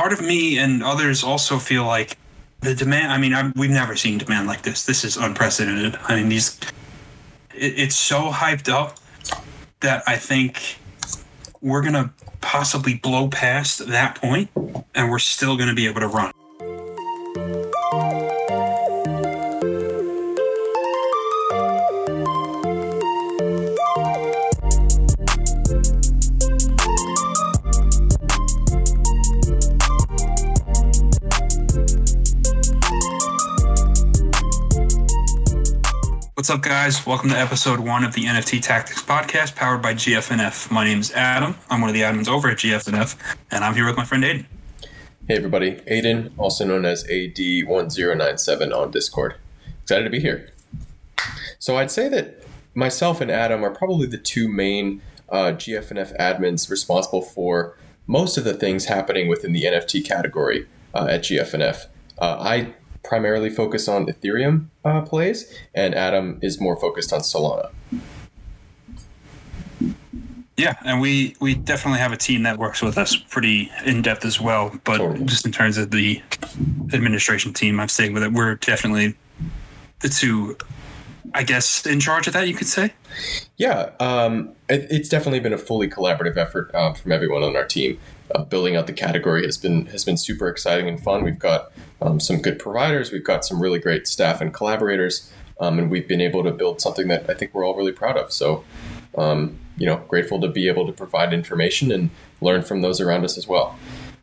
part of me and others also feel like the demand. I mean, i we've never seen demand like this. This is unprecedented. I mean, these. It, it's so hyped up that I think we're gonna possibly blow past that point, and we're still gonna be able to run. What's up, guys? Welcome to episode one of the NFT Tactics Podcast, powered by GFNF. My name is Adam. I'm one of the admins over at GFNF, and I'm here with my friend Aidan. Hey, everybody. Aidan, also known as AD1097 on Discord. Excited to be here. So, I'd say that myself and Adam are probably the two main uh, GFNF admins responsible for most of the things happening within the NFT category uh, at GFNF. Uh, I primarily focus on Ethereum uh, plays, and Adam is more focused on Solana. Yeah, and we we definitely have a team that works with us pretty in depth as well. But totally. just in terms of the administration team, I've stayed with it. We're definitely the two, I guess, in charge of that. You could say. Yeah, um, it, it's definitely been a fully collaborative effort um, from everyone on our team. Uh, building out the category has been has been super exciting and fun. We've got um, some good providers. We've got some really great staff and collaborators, um, and we've been able to build something that I think we're all really proud of. So, um, you know, grateful to be able to provide information and learn from those around us as well.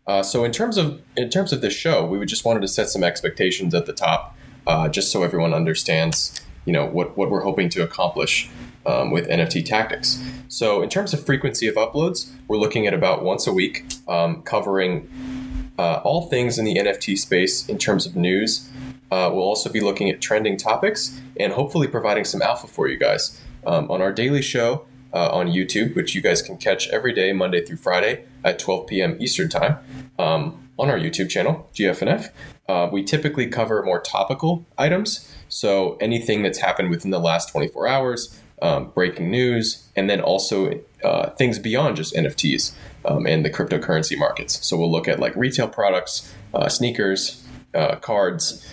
Uh, so, in terms of in terms of this show, we just wanted to set some expectations at the top, uh, just so everyone understands, you know, what what we're hoping to accomplish. Um, with NFT tactics. So, in terms of frequency of uploads, we're looking at about once a week, um, covering uh, all things in the NFT space in terms of news. Uh, we'll also be looking at trending topics and hopefully providing some alpha for you guys um, on our daily show uh, on YouTube, which you guys can catch every day, Monday through Friday at 12 p.m. Eastern Time um, on our YouTube channel, GFNF. Uh, we typically cover more topical items, so anything that's happened within the last 24 hours, um, breaking news, and then also uh, things beyond just NFTs um, and the cryptocurrency markets. So we'll look at like retail products, uh, sneakers, uh, cards,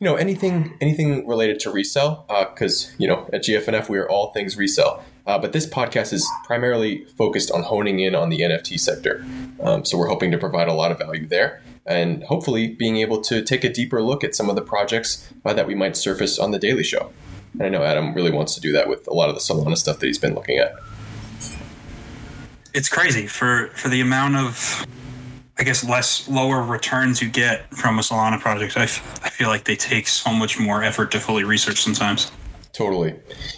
you know, anything anything related to resale. Because uh, you know, at GFNF we are all things resale. Uh, but this podcast is primarily focused on honing in on the NFT sector. Um, so we're hoping to provide a lot of value there and hopefully being able to take a deeper look at some of the projects uh, that we might surface on the Daily Show. And I know Adam really wants to do that with a lot of the Solana stuff that he's been looking at it's crazy for for the amount of I guess less lower returns you get from a Solana project. I, f- I feel like they take so much more effort to fully research sometimes. Totally.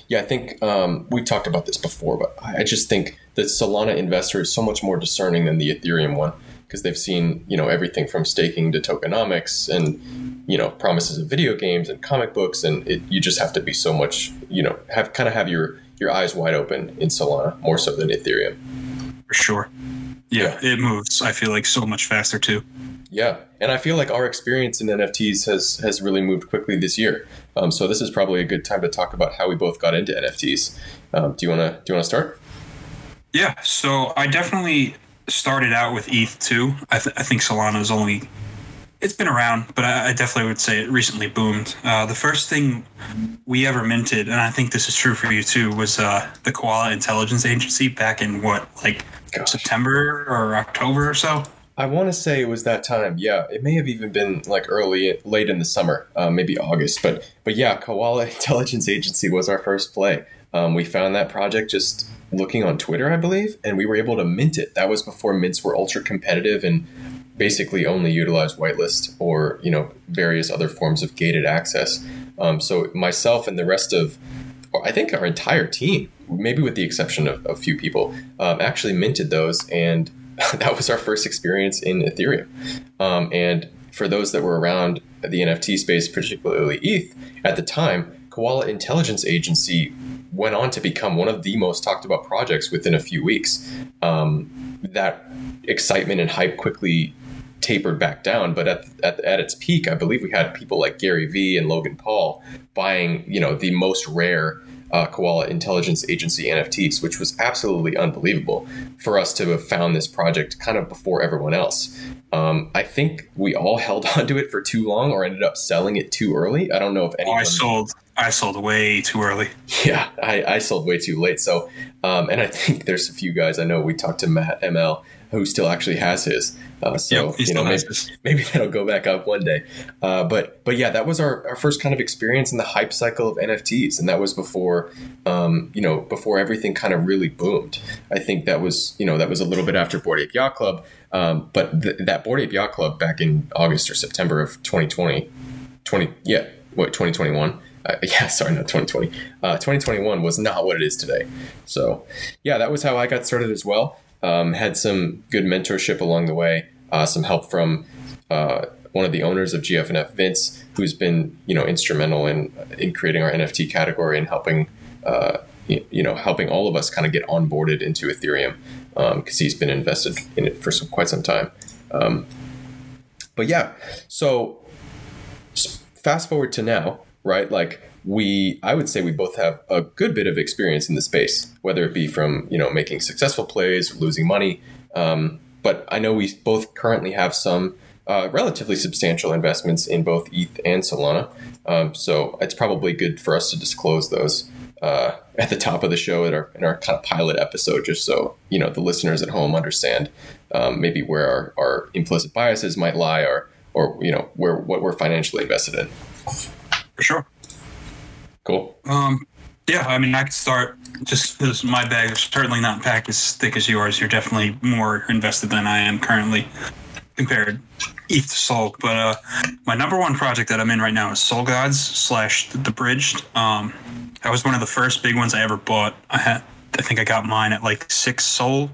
Yeah, I think um, we talked about this before, but I just think the Solana investor is so much more discerning than the Ethereum one because they've seen you know everything from staking to tokenomics and you know promises of video games and comic books, and it, you just have to be so much you know have kind of have your your eyes wide open in Solana more so than Ethereum for sure. Yeah, yeah, it moves. I feel like so much faster too. Yeah, and I feel like our experience in NFTs has has really moved quickly this year. Um, so this is probably a good time to talk about how we both got into NFTs. Um, do you wanna do you wanna start? Yeah, so I definitely started out with ETH too. I, th- I think Solana is only it's been around, but I, I, definitely would say it recently boomed. Uh, the first thing we ever minted, and I think this is true for you too, was uh, the Koala Intelligence Agency back in what, like Gosh. September or October or so. I want to say it was that time. Yeah, it may have even been like early, late in the summer, uh, maybe August. But but yeah, Koala Intelligence Agency was our first play. Um, we found that project just looking on Twitter, I believe, and we were able to mint it. That was before mints were ultra competitive and basically only utilize whitelist or you know various other forms of gated access. Um, so myself and the rest of, I think our entire team, maybe with the exception of a few people, um, actually minted those, and that was our first experience in Ethereum. Um, and for those that were around the NFT space, particularly ETH at the time, Koala Intelligence Agency went on to become one of the most talked about projects within a few weeks. Um, that excitement and hype quickly tapered back down. But at, at, at its peak, I believe we had people like Gary Vee and Logan Paul buying, you know, the most rare uh, Koala Intelligence Agency NFTs, which was absolutely unbelievable for us to have found this project kind of before everyone else. Um, I think we all held onto it for too long or ended up selling it too early. I don't know if anyone. Oh, I sold. I sold way too early. Yeah, I, I sold way too late. So, um, and I think there's a few guys I know. We talked to Matt ML who still actually has his. Uh, so Yep, you know maybe, maybe that'll go back up one day. Uh, but but yeah, that was our, our first kind of experience in the hype cycle of NFTs, and that was before um, you know before everything kind of really boomed. I think that was you know that was a little bit after Bored Ape Yacht Club, um, but th- that Bored Ape Yacht Club back in August or September of 2020, 20 yeah what 2021. Uh, yeah, sorry, not 2020. Uh, 2021 was not what it is today. So, yeah, that was how I got started as well. Um, had some good mentorship along the way, uh, some help from uh, one of the owners of GFNF, Vince, who's been you know instrumental in in creating our NFT category and helping uh, you know helping all of us kind of get onboarded into Ethereum because he's been invested in it for some, quite some time. Um, but yeah, so fast forward to now, right? Like we, I would say we both have a good bit of experience in the space, whether it be from you know making successful plays, losing money. Um, but I know we both currently have some uh, relatively substantial investments in both ETH and Solana. Um, so it's probably good for us to disclose those uh, at the top of the show in our, in our kind of pilot episode, just so you know the listeners at home understand um, maybe where our, our implicit biases might lie, or or you know where what we're financially invested in. For sure. Cool. Um, yeah, I mean, I could start just because my bag is certainly not packed as thick as yours. You're definitely more invested than I am currently compared ETH to Sol. But uh, my number one project that I'm in right now is Sol Gods slash The Bridged. Um, that was one of the first big ones I ever bought. I had, I think I got mine at like six Sol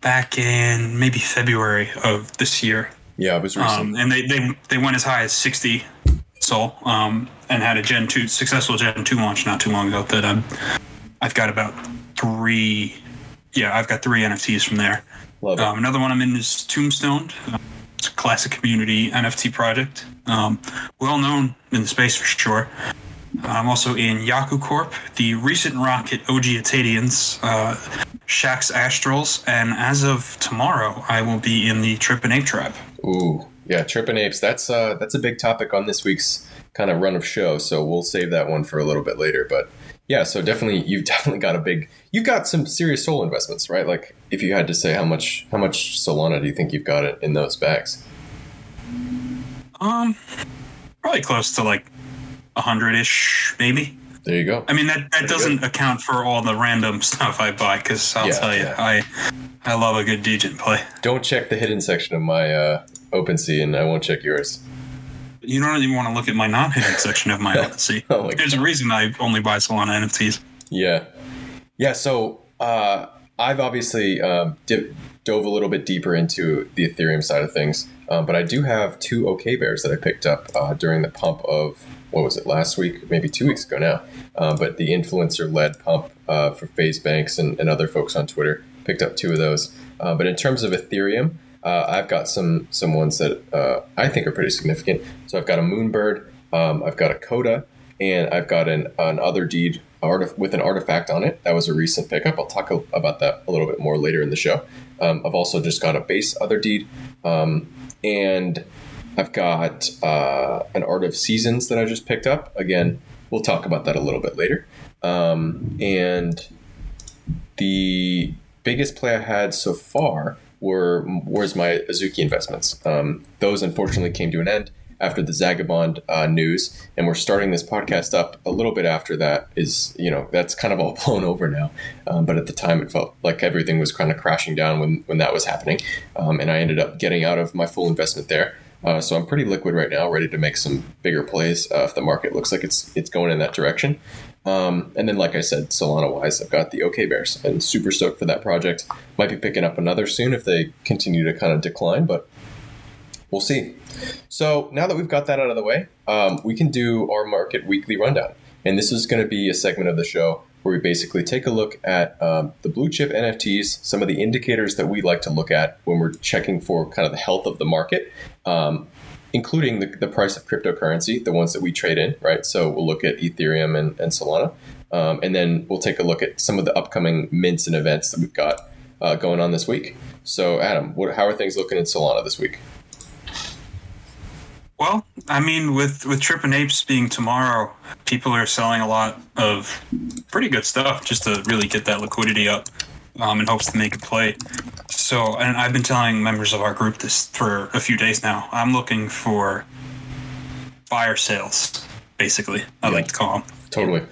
back in maybe February of this year. Yeah, it was recent. Um, and they, they they went as high as 60 Sol um, and had a Gen 2 successful Gen 2 launch not too long ago that um, I've got about three yeah I've got three NFTs from there. Love it. um, another one I'm in is Tombstone Uh, it's a classic community NFT project. Um, well known in the space for sure. I'm also in Yaku Corp, the recent rocket OG Atadians, uh, Shax Astrals, and as of tomorrow, I will be in the Trippin' Ape Tribe. Ooh, yeah, tripping apes. That's uh, that's a big topic on this week's kind of run of show. So we'll save that one for a little bit later. But yeah, so definitely, you've definitely got a big, you've got some serious sol investments, right? Like, if you had to say how much, how much Solana do you think you've got it in those bags? Um, probably close to like a hundred ish, maybe. There you go. I mean that that doesn't account for all the random stuff I buy because I'll Yeah, tell you, yeah. I I love a good Degen play. Don't check the hidden section of my uh, OpenSea, and I won't check yours. You don't even want to look at my non-hidden section of my OpenSea. Oh my There's a reason I only buy Solana NFTs. Yeah, yeah. So uh, I've obviously um, dip, dove a little bit deeper into the Ethereum side of things, um, but I do have two OK bears that I picked up uh, during the pump of what was it last week, maybe two weeks ago now. Uh, but the influencer-led pump uh, for FaZe Banks and, and other folks on Twitter picked up two of those. Uh, but in terms of Ethereum, uh, I've got some some ones that uh, I think are pretty significant. So I've got a Moonbird, um, I've got a Koda, and I've got an, an Otherdeed artif- with an artifact on it. That was a recent pickup. I'll talk about that a little bit more later in the show. Um, I've also just got a base Otherdeed, um, and I've got uh, an Art of Seasons that I just picked up. Again, we'll talk about that a little bit later. Um, and the biggest play I had so far were was my Azuki investments. Um, those unfortunately came to an end after the Zagabond uh, news, and we're starting this podcast up a little bit after that. Is you know that's kind of all blown over now, um, but at the time it felt like everything was kind of crashing down when when that was happening, um, and I ended up getting out of my full investment there. Uh, so I'm pretty liquid right now, ready to make some bigger plays uh, if the market looks like it's it's going in that direction. Um, and then, like I said, Solana wise, I've got the OK Bears and super stoked for that project. Might be picking up another soon if they continue to kind of decline, but we'll see. So now that we've got that out of the way, um, we can do our market weekly rundown. And this is going to be a segment of the show where we basically take a look at um, the blue chip NFTs, some of the indicators that we like to look at when we're checking for kind of the health of the market. Um, including the, the price of cryptocurrency, the ones that we trade in, right? So we'll look at Ethereum and, and Solana. Um, and then we'll take a look at some of the upcoming mints and events that we've got uh, going on this week. So, Adam, what, how are things looking in Solana this week? Well, I mean, with with Trippin' Apes being tomorrow, people are selling a lot of pretty good stuff just to really get that liquidity up um, in hopes to make a play. So, and I've been telling members of our group this for a few days now. I'm looking for fire sales, basically. I Yeah. like to call them. Totally.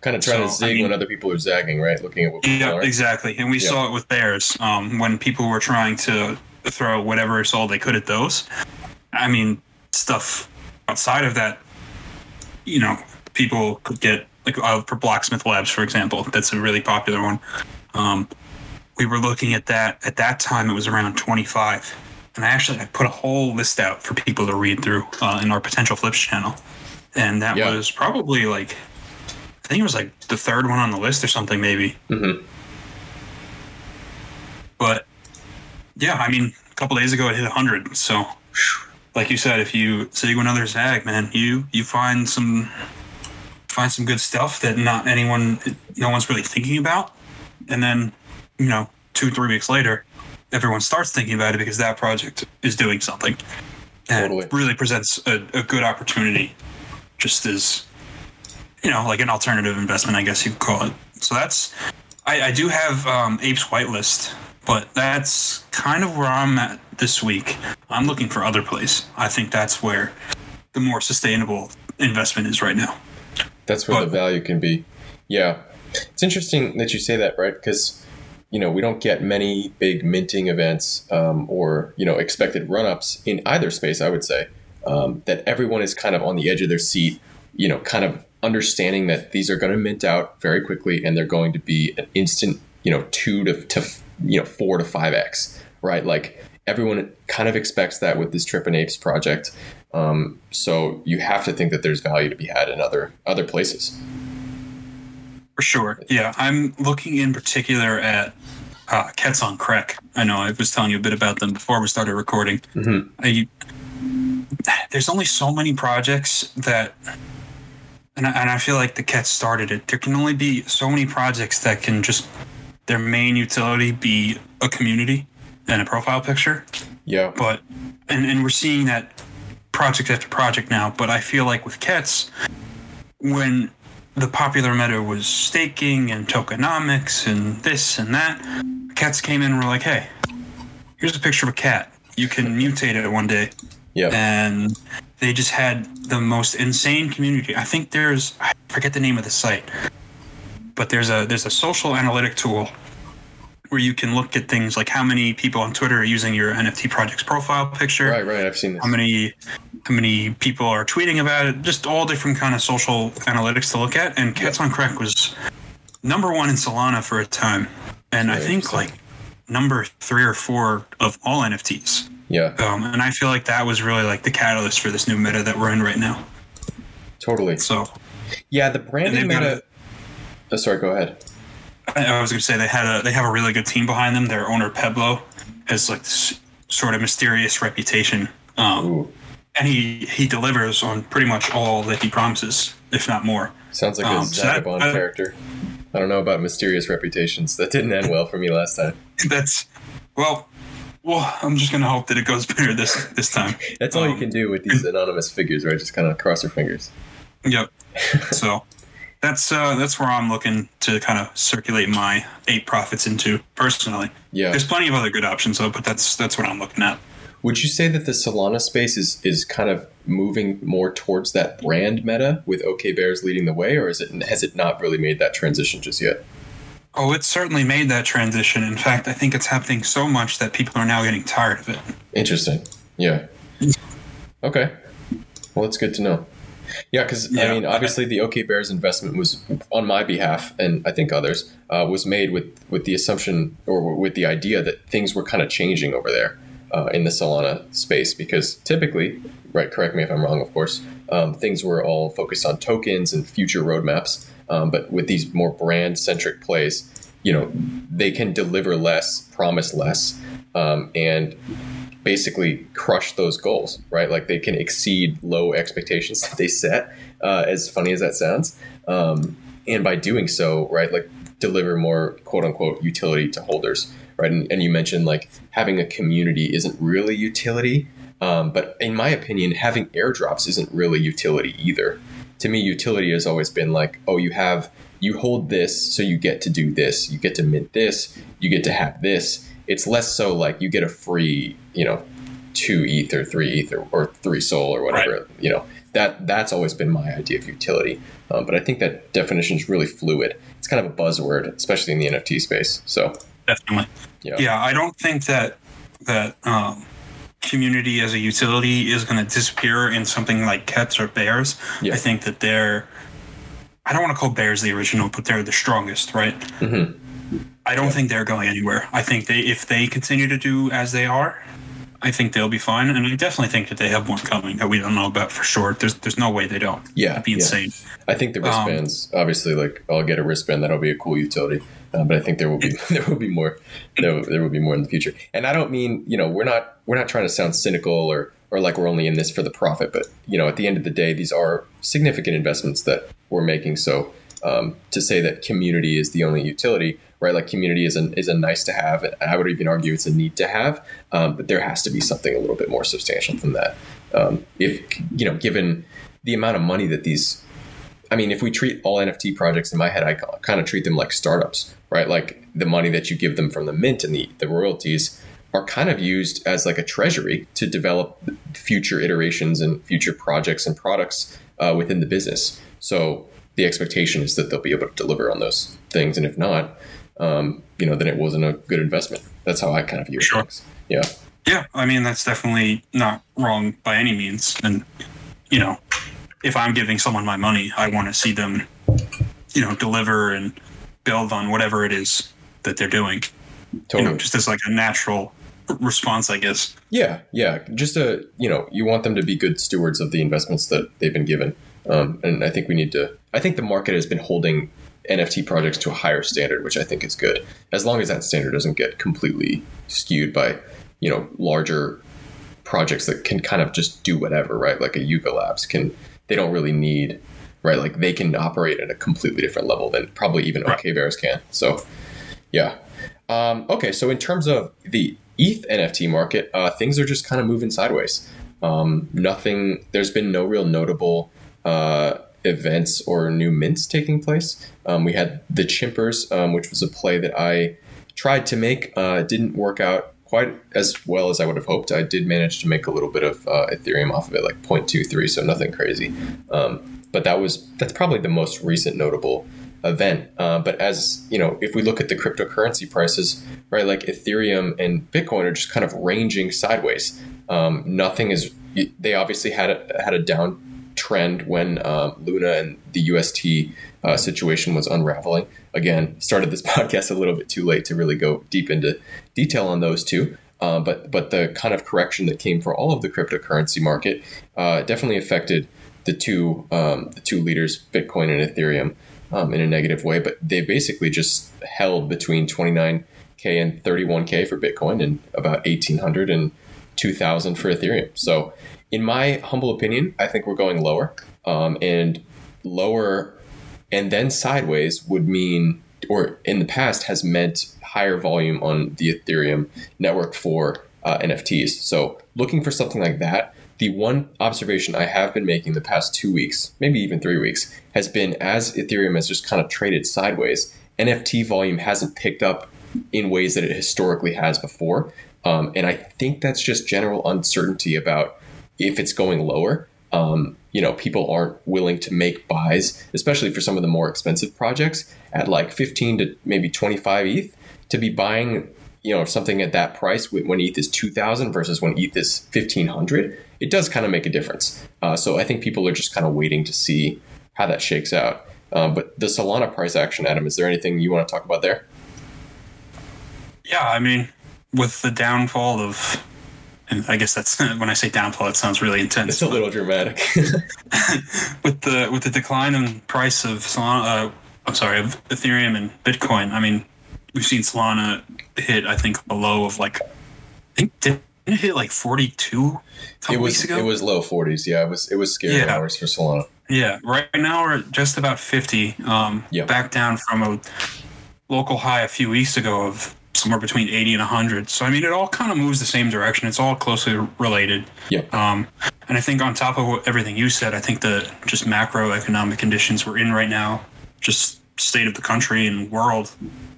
Kind of trying to So, I zig mean- when other people are zagging, right? Looking at what Yeah, are. exactly. And we Yeah. saw it with bears um, when people were trying to throw whatever sold they could at those. I mean, stuff outside of that, you know, people could get like uh, for Blocksmith Labs, for example. That's a really popular one. Um, we were looking at that at that time. It was around twenty five, and I actually I put a whole list out for people to read through uh, in our potential flips channel, and that Yeah. was probably like. I think it was like the third one on the list or something, maybe. Mhm. But yeah, I mean, a couple days ago it hit 100. So, like you said, if you zig another zag, man, you you find some find some good stuff that not anyone, no one's really thinking about, and then you know, two three weeks later, everyone starts thinking about it because that project is doing something, and Totally. really presents a, a good opportunity, just as you know, like an alternative investment, I guess you could call it. So that's I, I do have um, Apes Whitelist, but that's kind of where I'm at this week. I'm looking for other place. I think that's where the more sustainable investment is right now. That's where the value can be. Yeah. It's interesting that you say that, right? Because, you know, we don't get many big minting events um, or, you know, expected run ups in either space, I would say, um, that everyone is kind of on the edge of their seat, you know, kind of understanding that these are going to mint out very quickly and they're going to be an instant, you know, two to, to you know, four to five X, right? Like everyone kind of expects that with this Trippin' Apes project. Um, so you have to think that there's value to be had in other other places. For sure. Yeah, I'm looking in particular at uh, Cats on Crack. I know I was telling you a bit about them before we started recording. Mhm. I, there's only so many projects that, and I, and I feel like the Cats started it. There can only be so many projects that can just their main utility be a community and a profile picture. Yeah. But and and we're seeing that project after project now. But I feel like with Cats, when the popular meta was staking and tokenomics and this and that, cats came in and were like, "Hey, here's a picture of a cat. You can mutate it one day." Yeah. and they just had the most insane community. I think there's I forget the name of the site, but there's a there's a social analytic tool where you can look at things like how many people on Twitter are using your NFT project's profile picture, Right, right. I've seen this. how many how many people are tweeting about it, just all different kind of social analytics to look at. And Cats on Crack was number one in Solana for a time, and I think like number three or four of all NFTs. Yeah, Um, and I feel like that was really like the catalyst for this new meta that we're in right now. totally. So Yeah, the And branding they've got meta. Oh, sorry, go ahead. I, I was going to say they had a they have a really good team behind them. Their owner Peblo has like this sort of mysterious reputation, um, and he he delivers on pretty much all that he promises, if not more. sounds like a Um, so that- Zagabond uh, character. I don't know about mysterious reputations. That didn't end well for me last time. That's well, well. I'm just going to hope that it goes better this this time. That's all you Um, can do with these anonymous figures, right? Just kind of cross your fingers. Yep. so that's uh, that's where I'm looking to kind of circulate my eight profits into personally. Yeah. There's plenty of other good options though, but that's that's what I'm looking at. Would you say that the Solana space is is kind of moving more towards that brand meta with OK Bears leading the way, or is it has it not really made that transition just yet? Oh, it's certainly made that transition. In fact, I think it's happening so much that people are now getting tired of it. Interesting. Yeah. Okay. Well, it's good to know. Yeah, because I mean, obviously, the OK Bears investment was on my behalf, and I think others uh, was made with with the assumption or with the idea that things were kind of changing over there uh, in the Solana space. Because typically, right? Correct me if I'm wrong, of course. Um, things were all focused on tokens and future roadmaps, um, but with these more brand centric plays, you know, they can deliver less, promise less, um, and basically crush those goals, right? Like they can exceed low expectations that they set, uh, as funny as that sounds. Um, and by doing so, right, like deliver more quote unquote utility to holders, right? And, and you mentioned like having a community isn't really utility, um, but in my opinion, having airdrops isn't really utility either. To me, utility has always been like, oh, you have you hold this, so you get to do this, you get to mint this, you get to have this. It's less so like you get a free, you know, two ETH or three ETH or, or three Sol or whatever. Right. You know, that that's always been my idea of utility. Um, but I think that definition is really fluid. It's kind of a buzzword, especially in the NFT space. So definitely, yeah, yeah. I don't think that that um, community as a utility is going to disappear in something like cats or Bears. Yeah. I think that they're. I don't want to call Bears the original, but they're the strongest, right? Mm-hmm. I don't yeah. think they're going anywhere. I think they, if they continue to do as they are, I think they'll be fine, and I definitely think that they have one coming that we don't know about for sure. There's there's no way they don't. Yeah, It'd be insane. I think the wristbands, um, obviously, like I'll get a wristband that'll be a cool utility, uh, but I think there will be there will be more there, there will be more in the future. And I don't mean you know we're not we're not trying to sound cynical or or like we're only in this for the profit, but you know at the end of the day, these are significant investments that we're making. So um, to say that community is the only utility, right? Like community is a, is a nice to have. I would even argue it's a need to have, um, but there has to be something a little bit more substantial than that. Um, if, you know, given the amount of money that these, I mean, if we treat all NFT projects in my head, I kind of treat them like startups, right? Like the money that you give them from the mint and the, the royalties are kind of used as like a treasury to develop future iterations and future projects and products uh, within the business. So the expectation is that they'll be able to deliver on those things. And if not, um, you know, then it wasn't a good investment. That's how I kind of view sure. things. Yeah. Yeah. I mean, that's definitely not wrong by any means. And, you know, if I'm giving someone my money, I want to see them, you know, deliver and build on whatever it is that they're doing. Totally. You know, just as like a natural response, I guess. Yeah. Yeah. Just a, you know, you want them to be good stewards of the investments that they've been given. Um, and I think we need to, I think the market has been holding NFT projects to a higher standard, which I think is good, as long as that standard doesn't get completely skewed by, you know, larger projects that can kind of just do whatever, right? Like a Yuga Labs can, they don't really need, right? Like they can operate at a completely different level than probably even right. OK Bears can. So, yeah. Um, okay, so in terms of the ETH NFT market, uh, things are just kind of moving sideways. Um, nothing. There's been no real notable. Uh, events or new mints taking place. Um, we had the Chimpers, um, which was a play that I tried to make. Uh, didn't work out quite as well as I would have hoped. I did manage to make a little bit of uh, Ethereum off of it, like 0.23, so nothing crazy. Um, but that was that's probably the most recent notable event. Uh, but as you know, if we look at the cryptocurrency prices, right, like Ethereum and Bitcoin are just kind of ranging sideways. Um, nothing is. They obviously had a, had a down trend when um, Luna and the UST uh, situation was unraveling. Again, started this podcast a little bit too late to really go deep into detail on those two. Uh, but but the kind of correction that came for all of the cryptocurrency market uh, definitely affected the two um, the two leaders, Bitcoin and Ethereum, um, in a negative way. But they basically just held between 29k and 31k for Bitcoin, and about 1800 and 2000 for Ethereum. So in my humble opinion, I think we're going lower. Um, and lower and then sideways would mean, or in the past has meant higher volume on the Ethereum network for uh, NFTs. So looking for something like that. The one observation I have been making the past two weeks, maybe even three weeks, has been as Ethereum has just kind of traded sideways, NFT volume hasn't picked up in ways that it historically has before. Um, and I think that's just general uncertainty about if it's going lower, um, you know, people aren't willing to make buys, especially for some of the more expensive projects at like 15 to maybe 25 ETH to be buying, you know, something at that price when ETH is 2000 versus when ETH is 1500. It does kind of make a difference. Uh, so I think people are just kind of waiting to see how that shakes out. Um, but the Solana price action, Adam, is there anything you want to talk about there? Yeah, I mean, with the downfall of and I guess that's when I say downfall, it sounds really intense. It's a little dramatic. with the with the decline in price of Solana, uh, I'm sorry, of Ethereum and Bitcoin. I mean, we've seen Solana hit, I think, a low of like, I think did it hit like 42 it was, It was low 40s. Yeah, it was it was scary yeah. hours for Solana. Yeah, right now we're just about 50. Um, Yeah. Back down from a local high a few weeks ago of somewhere between 80 and 100. So, I mean, it all kind of moves the same direction. It's all closely related. Yeah. Um, and I think on top of what, everything you said, I think the just macroeconomic conditions we're in right now, just state of the country and world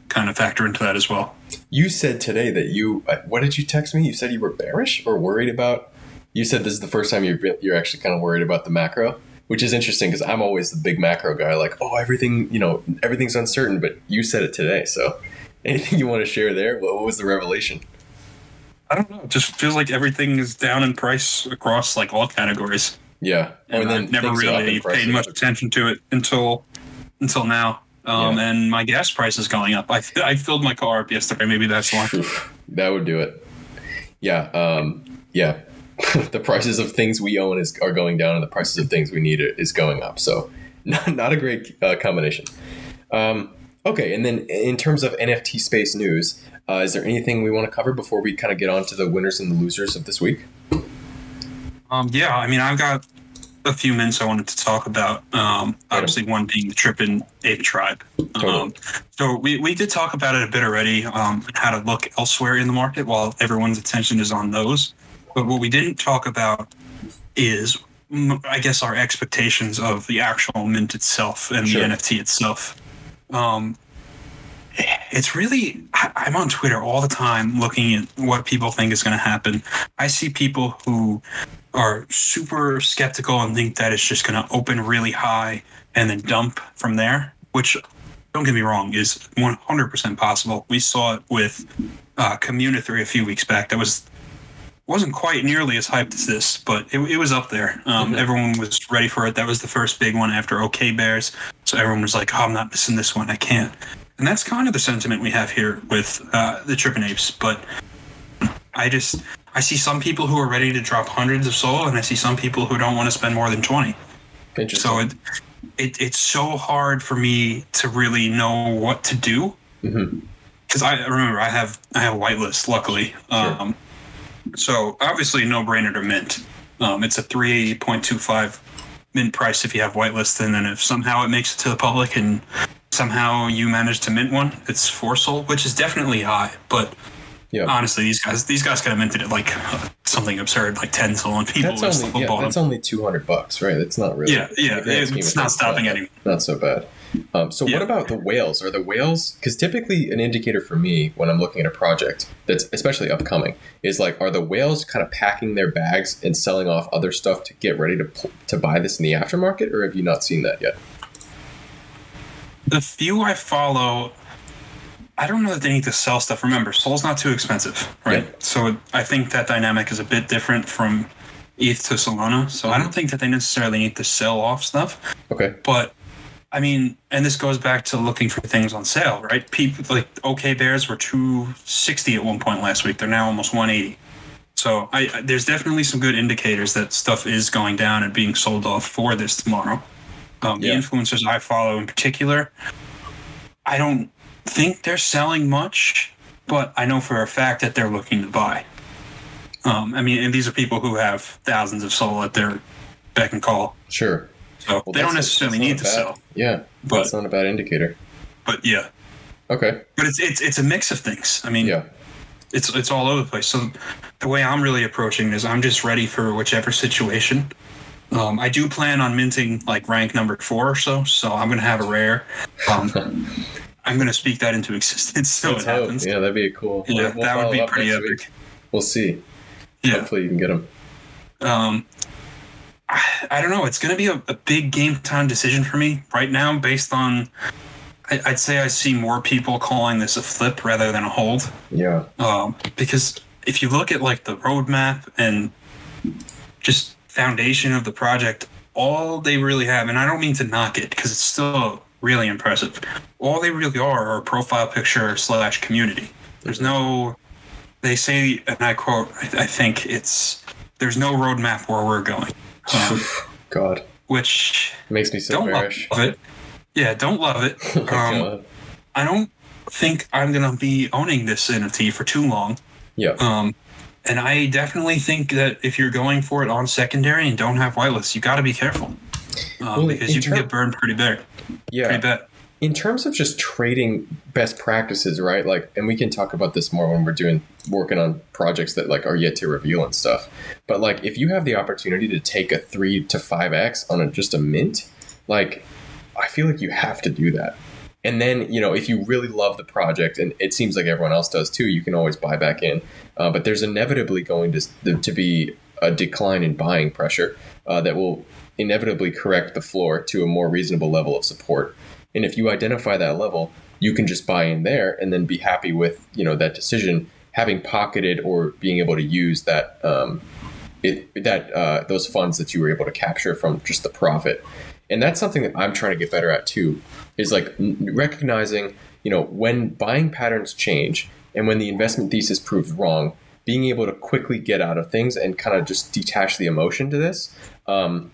kind of factor into that as well. You said today that you. uh, What did you text me? You said you were bearish or worried about. You said this is the first time you're you're actually kind of worried about the macro, which is interesting because I'm always the big macro guy. Like, oh, everything you know, everything's uncertain. But you said it today, so anything you want to share there? What, what was the revelation? I don't know. It just feels like everything is down in price across like all categories. Yeah, and I've never things are up in really paid much attention to it until until now. Um, Yeah. And my gas price is going up. I, I filled my car up yesterday. Maybe that's why. That would do it. Yeah, um, yeah. the prices of things we own is are going down, and the prices of things we need is going up. So, not, not a great uh, combination. Um, okay, and then in terms of NFT space news, uh, is there anything we want to cover before we kind of get on to the winners and the losers of this week? Um, yeah, I mean, I've got a few minutes I wanted to talk about. Um, obviously, one being the Trippin Ape Tribe. Um, so we, we did talk about it a bit already, um, how to look elsewhere in the market while everyone's attention is on those. But what we didn't talk about is, mm, I guess, our expectations of the actual mint itself and Sure. the NFT itself. Um, it's really, I, I'm on Twitter all the time looking at what people think is going to happen. I see people who are super skeptical and think that it's just going to open really high and then dump from there, which don't get me wrong is 100% possible. We saw it with uh, Community a few weeks back. That was wasn't quite nearly as hyped as this, but it, it was up there. Um, Mhm. Everyone was ready for it. That was the first big one after OK Bears. So everyone was like, oh, I'm not missing this one. I can't. And that's kind of the sentiment we have here with uh, the Trippin' Apes. But I just, I see some people who are ready to drop hundreds of sol, and I see some people who don't want to spend more than 20. So it, it, it's so hard for me to really know what to do. Because mm-hmm. I remember I have I have a whitelist, luckily. Um, sure. So obviously, no brainer to mint. Um, it's a 3.25 mint price if you have whitelist, and then if somehow it makes it to the public and somehow you manage to mint one, it's four sol, which is definitely high. But Yeah. honestly, these guys these guys could have minted it like something absurd, like ten and people That's only yeah, that's only two hundred bucks, right? That's not really Yeah, yeah, it's not stopping anyone. Not so bad. Um, so Yeah. what about the whales? Are the whales? Because typically an indicator for me when I'm looking at a project that's especially upcoming is like, are the whales kind of packing their bags and selling off other stuff to get ready to to buy this in the aftermarket, or have you not seen that yet? The few I follow, I don't know that they need to sell stuff. Remember, Sol's not too expensive, right? Yeah. So I think that dynamic is a bit different from ETH to Solana. So I don't think that they necessarily need to sell off stuff. Okay. But I mean, and this goes back to looking for things on sale, right? People like OK Bears were 260 at one point last week. They're now almost 180. So I, I there's definitely some good indicators that stuff is going down and being sold off for this tomorrow. Um, Yeah. The influencers I follow in particular, I don't think they're selling much, but I know for a fact that they're looking to buy. Um, I mean, and these are people who have thousands of sol at their beck and call. Sure. So Well, they don't necessarily need to bad- sell. Yeah, But- that's not a bad indicator. But yeah, Okay. but it's it's it's a mix of things. I mean, Yeah. it's it's all over the place. So the way I'm really approaching is I'm just ready for whichever situation. Um, I do plan on minting like rank number four or so, so I'm gonna have a rare. Um, I'm gonna speak that into existence so Let's it hope. happens. Yeah, that'd be cool. Yeah, We'll- that would be pretty epic. week. We'll see. Yeah. Hopefully you can get them. Um, I, I don't know. It's going to be a, a big game time decision for me right now, based on. I, I'd say I see more people calling this a flip rather than a hold. Yeah. Um, because if you look at like the roadmap and just foundation of the project, all they really have, and I don't mean to knock it because it's still really impressive. All they really are are a profile picture slash community. There's no, they say, and I quote, I, I think it's, there's no roadmap where we're going, um, God, which makes me so don't bearish. love it. Yeah, don't love it. Um, I don't think I'm gonna be owning this NFT for too long. Yeah. Um, and I definitely think that if you're going for it on secondary and don't have whitelists, you got to be careful. Um, Well, because you can get burned pretty bad. Yeah. Pretty bad. in terms of just trading best practices, right? Like, and we can talk about this more when we're doing working on projects that like are yet to reveal and stuff. But like, if you have the opportunity to take a three to five x on a, just a mint, like, I feel like you have to do that. And then you know, if you really love the project, and it seems like everyone else does too, you can always buy back in. Uh, but there's inevitably going to to be a decline in buying pressure uh, that will inevitably correct the floor to a more reasonable level of support. And if you identify that level, you can just buy in there and then be happy with you know that decision, having pocketed or being able to use that um, it, that uh, those funds that you were able to capture from just the profit. And that's something that I'm trying to get better at too. Is like recognizing you know when buying patterns change and when the investment thesis proves wrong, being able to quickly get out of things and kind of just detach the emotion to this. Um,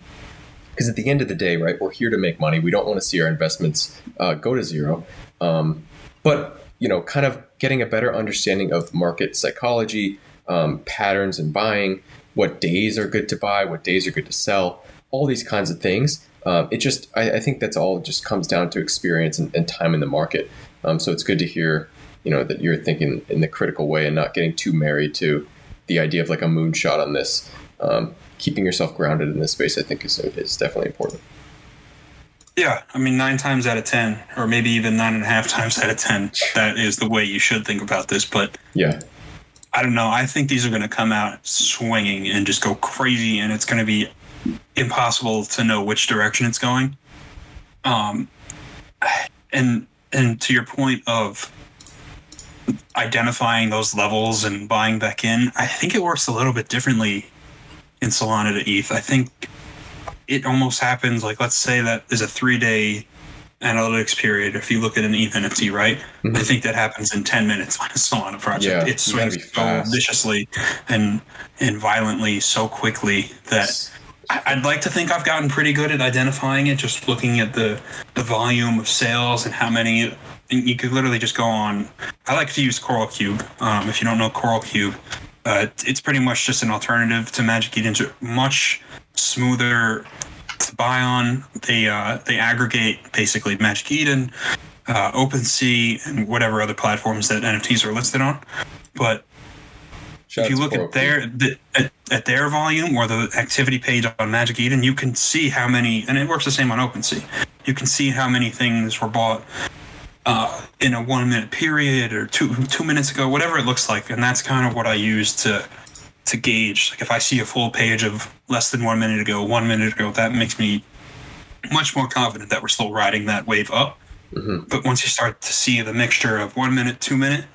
because at the end of the day, right, we're here to make money. We don't want to see our investments uh, go to zero. Um, but you know, kind of getting a better understanding of market psychology, um, patterns in buying, what days are good to buy, what days are good to sell, all these kinds of things. Um, it just, I, I think that's all just comes down to experience and, and time in the market. Um, so it's good to hear, you know, that you're thinking in the critical way and not getting too married to the idea of like a moonshot on this. Um, keeping yourself grounded in this space, I think, is, is definitely important. Yeah, I mean, nine times out of ten, or maybe even nine and a half times out of ten, that is the way you should think about this. But Yeah. I don't know. I think these are going to come out swinging and just go crazy, and it's going to be impossible to know which direction it's going. Um, and and to your point of identifying those levels and buying back in, I think it works a little bit differently in Solana to ETH. I think it almost happens like let's say that there's a three day analytics period. If you look at an ETH NFT, right? Mhm. I think that happens in ten minutes on a Solana project. Yeah, it swings so viciously and and violently so quickly that I'd like to think I've gotten pretty good at identifying it, just looking at the the volume of sales and how many. And you could literally just go on. I like to use Coral Cube. Um, if you don't know Coral Cube, uh, it's pretty much just an alternative to Magic Eden. Much smoother to buy on. They uh, they aggregate basically Magic Eden, uh, OpenSea, and whatever other platforms that NFTs are listed on. But Shout if you look at their the, at, at their volume or the activity page on Magic Eden, you can see how many, and it works the same on OpenSea. You can see how many things were bought uh, in a one minute period or two two minutes ago, whatever it looks like, and that's kind of what I use to to gauge. Like if I see a full page of less than one minute ago, one minute ago, that makes me much more confident that we're still riding that wave up. Mhm. But once you start to see the mixture of one minute, two minute,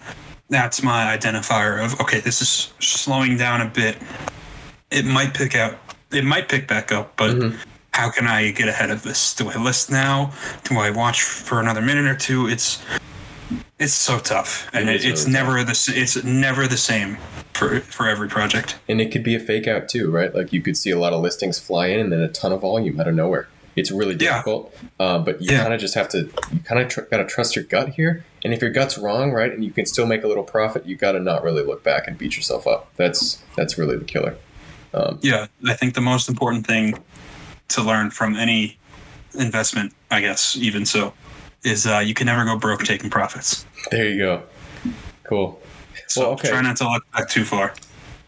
that's my identifier of okay, this is slowing down a bit. It might pick out, it might pick back up, but Mhm. How can I get ahead of this? Do I list now? Do I watch for another minute or two? It's it's so tough, and It it's really never the it's never the same for for every project. And it could be a fake out too, right? Like you could see a lot of listings fly in and then a ton of volume out of nowhere. It's really Yeah. difficult, uh, but you Yeah. kind of just have to, you kind of tr- got to trust your gut here. And if your gut's wrong, right, and you can still make a little profit, you got to not really look back and beat yourself up. That's that's really the killer. Um, Yeah, I think the most important thing to learn from any investment, I guess, even so, is uh, you can never go broke taking profits. there you go. Cool. So Well, okay. try not to look back too far.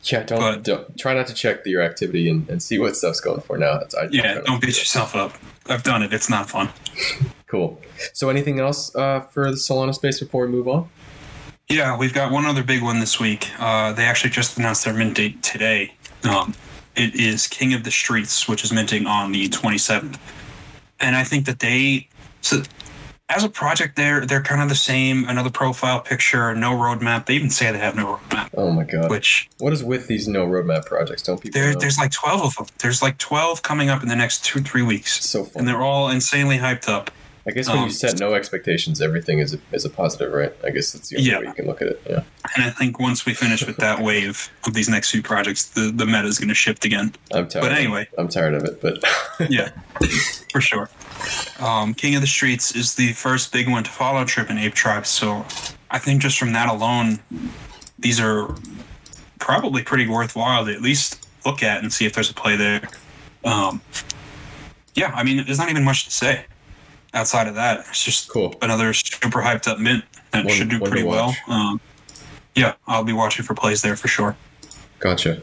Yeah, don't, But- don't try not to check your activity and, and see what stuff's going for now. That's I, Yeah, don't beat yourself up. I've done it. It's not fun. Cool. So, anything else uh, for the Solana space before we move on? Yeah, we've got one other big one this week. Uh, they actually just announced their mint date today. Um, it is King of the Streets, which is minting on the 27th. And I think that they, so as a project, they're they're kind of the same. Another profile picture, no roadmap. They even say they have no roadmap, Oh my god. which What is with these no roadmap projects? Don't people there, know? there's like 12 of them. There's like 12 coming up in the next two three weeks, so fun. and they're all insanely hyped up. I guess when Um, you set no expectations, everything is a, is a positive, right? I guess that's the only Yeah. way you can look at it. Yeah, And I think once we finish with that wave of these next few projects, the the meta is going to shift again. I'm tired. But of anyway. I'm tired of it. But yeah, for sure. Um, King of the Streets is the first big one to follow Trippin' Ape Tribe, so I think just from that alone, these are probably pretty worthwhile to at least look at and see if there's a play there. Um, yeah, I mean, there's not even much to say outside of that. It's just Cool. another super hyped up mint that One- should do pretty well. Um, yeah, I'll be watching for plays there for sure. Gotcha.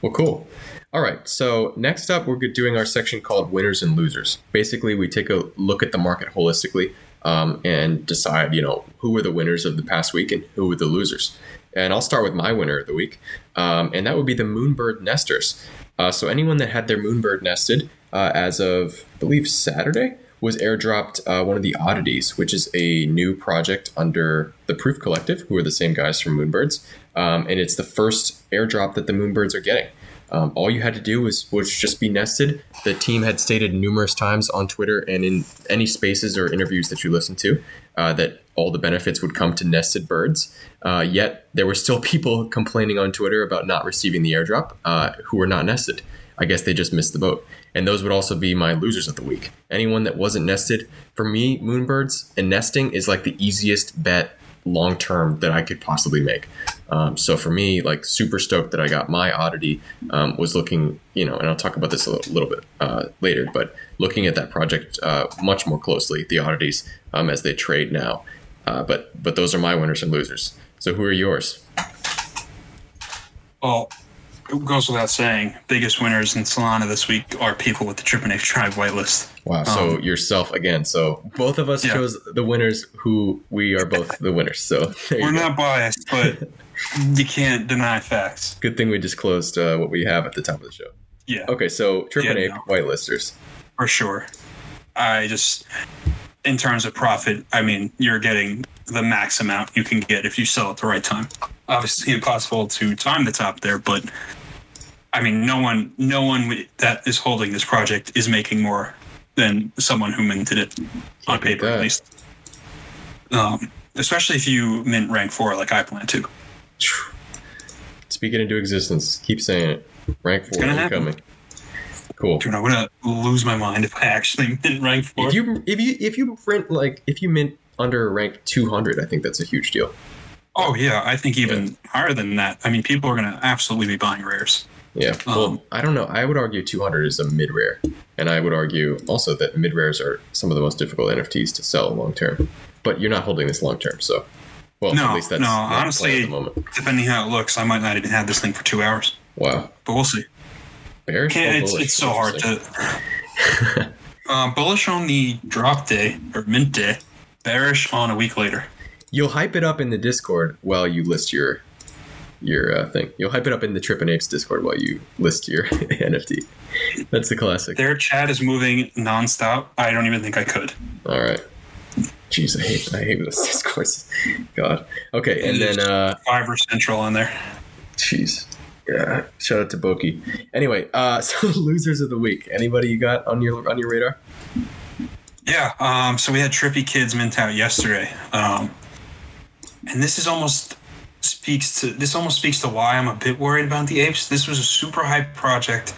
Well, cool. All right. So next up, we're doing our section called winners and losers. Basically, we take a look at the market holistically um, and decide, you know, who were the winners of the past week and who were the losers. And I'll start with my winner of the week, um, and that would be the Moonbird Nesters. Uh, so anyone that had their Moonbird nested uh, as of, I believe, Saturday was airdropped uh, one of the oddities, which is a new project under the Proof Collective, who are the same guys from Moonbirds, um, and it's the first airdrop that the Moonbirds are getting. Um, all you had to do was was just be nested. The team had stated numerous times on Twitter and in any spaces or interviews that you listen to uh, that all the benefits would come to nested birds. Uh, yet there were still people complaining on Twitter about not receiving the airdrop uh, who were not nested. I guess they just missed the boat. And those would also be my losers of the week. Anyone that wasn't nested, for me, moonbirds and nesting is like the easiest bet long term that I could possibly make. Um, so for me, like super stoked that I got my oddity um, was looking, you know, and I'll talk about this a little, little bit uh, later, but looking at that project uh, much more closely, the oddities um, as they trade now. Uh, but but those are my winners and losers. So who are yours? Well, it goes without saying, biggest winners in Solana this week are people with the Trippin' Ape Tribe whitelist. Wow. So yourself again. So both of us Um, Yeah. chose the winners who we are both the winners. So We're not biased, but you can't deny facts. Good thing we disclosed uh, what we have at the top of the show. Yeah, Okay, so Trip and Yeah, Ape no. whitelisters. for sure. I just, in terms of profit, I mean, you're getting the max amount you can get if you sell at the right time. Obviously, impossible to time the top there, but I mean, no one, no one that is holding this project is making more than someone who minted it on paper, at least. Um, especially if you mint rank four, like I plan to. Speak it into existence. Keep saying it. Rank four happen. incoming. Cool. Dude, I'm gonna lose my mind if I actually mint rank four. If you if you if you print like if you mint under rank two hundred, I think that's a huge deal. oh yeah, I think even higher than that. I mean, people are gonna absolutely be buying rares. Yeah. Well, Um, I don't know. I would argue 200 is a mid rare, and I would argue also that mid rares are some of the most difficult NFTs to sell long term. But you're not holding this long term, so well, No, at least that's no, not the plan honestly- at the moment. Depending how it looks, I might not even have this thing for two hours. Wow. But we'll see. Bearish. It's, it's so hard to. uh, bullish on the drop day or mint day, bearish on a week later. You'll hype it up in the Discord while you list your your uh, thing. You'll hype it up in the Trippin' Apes Discord while you list your NFT. That's the classic. Their chat is moving nonstop. I don't even think I could. All right. Jeez, I hate I hate those discourses. God. Okay, and then uh Fiverr Central on there. jeez. Yeah. Shout out to Boki. Anyway, uh so losers of the week. Anybody you got on your on your radar? Yeah. Um, so we had Trippy Kids mint out yesterday. Um, and this is almost speaks to this almost speaks to why I'm a bit worried about the apes. This was a super hype project.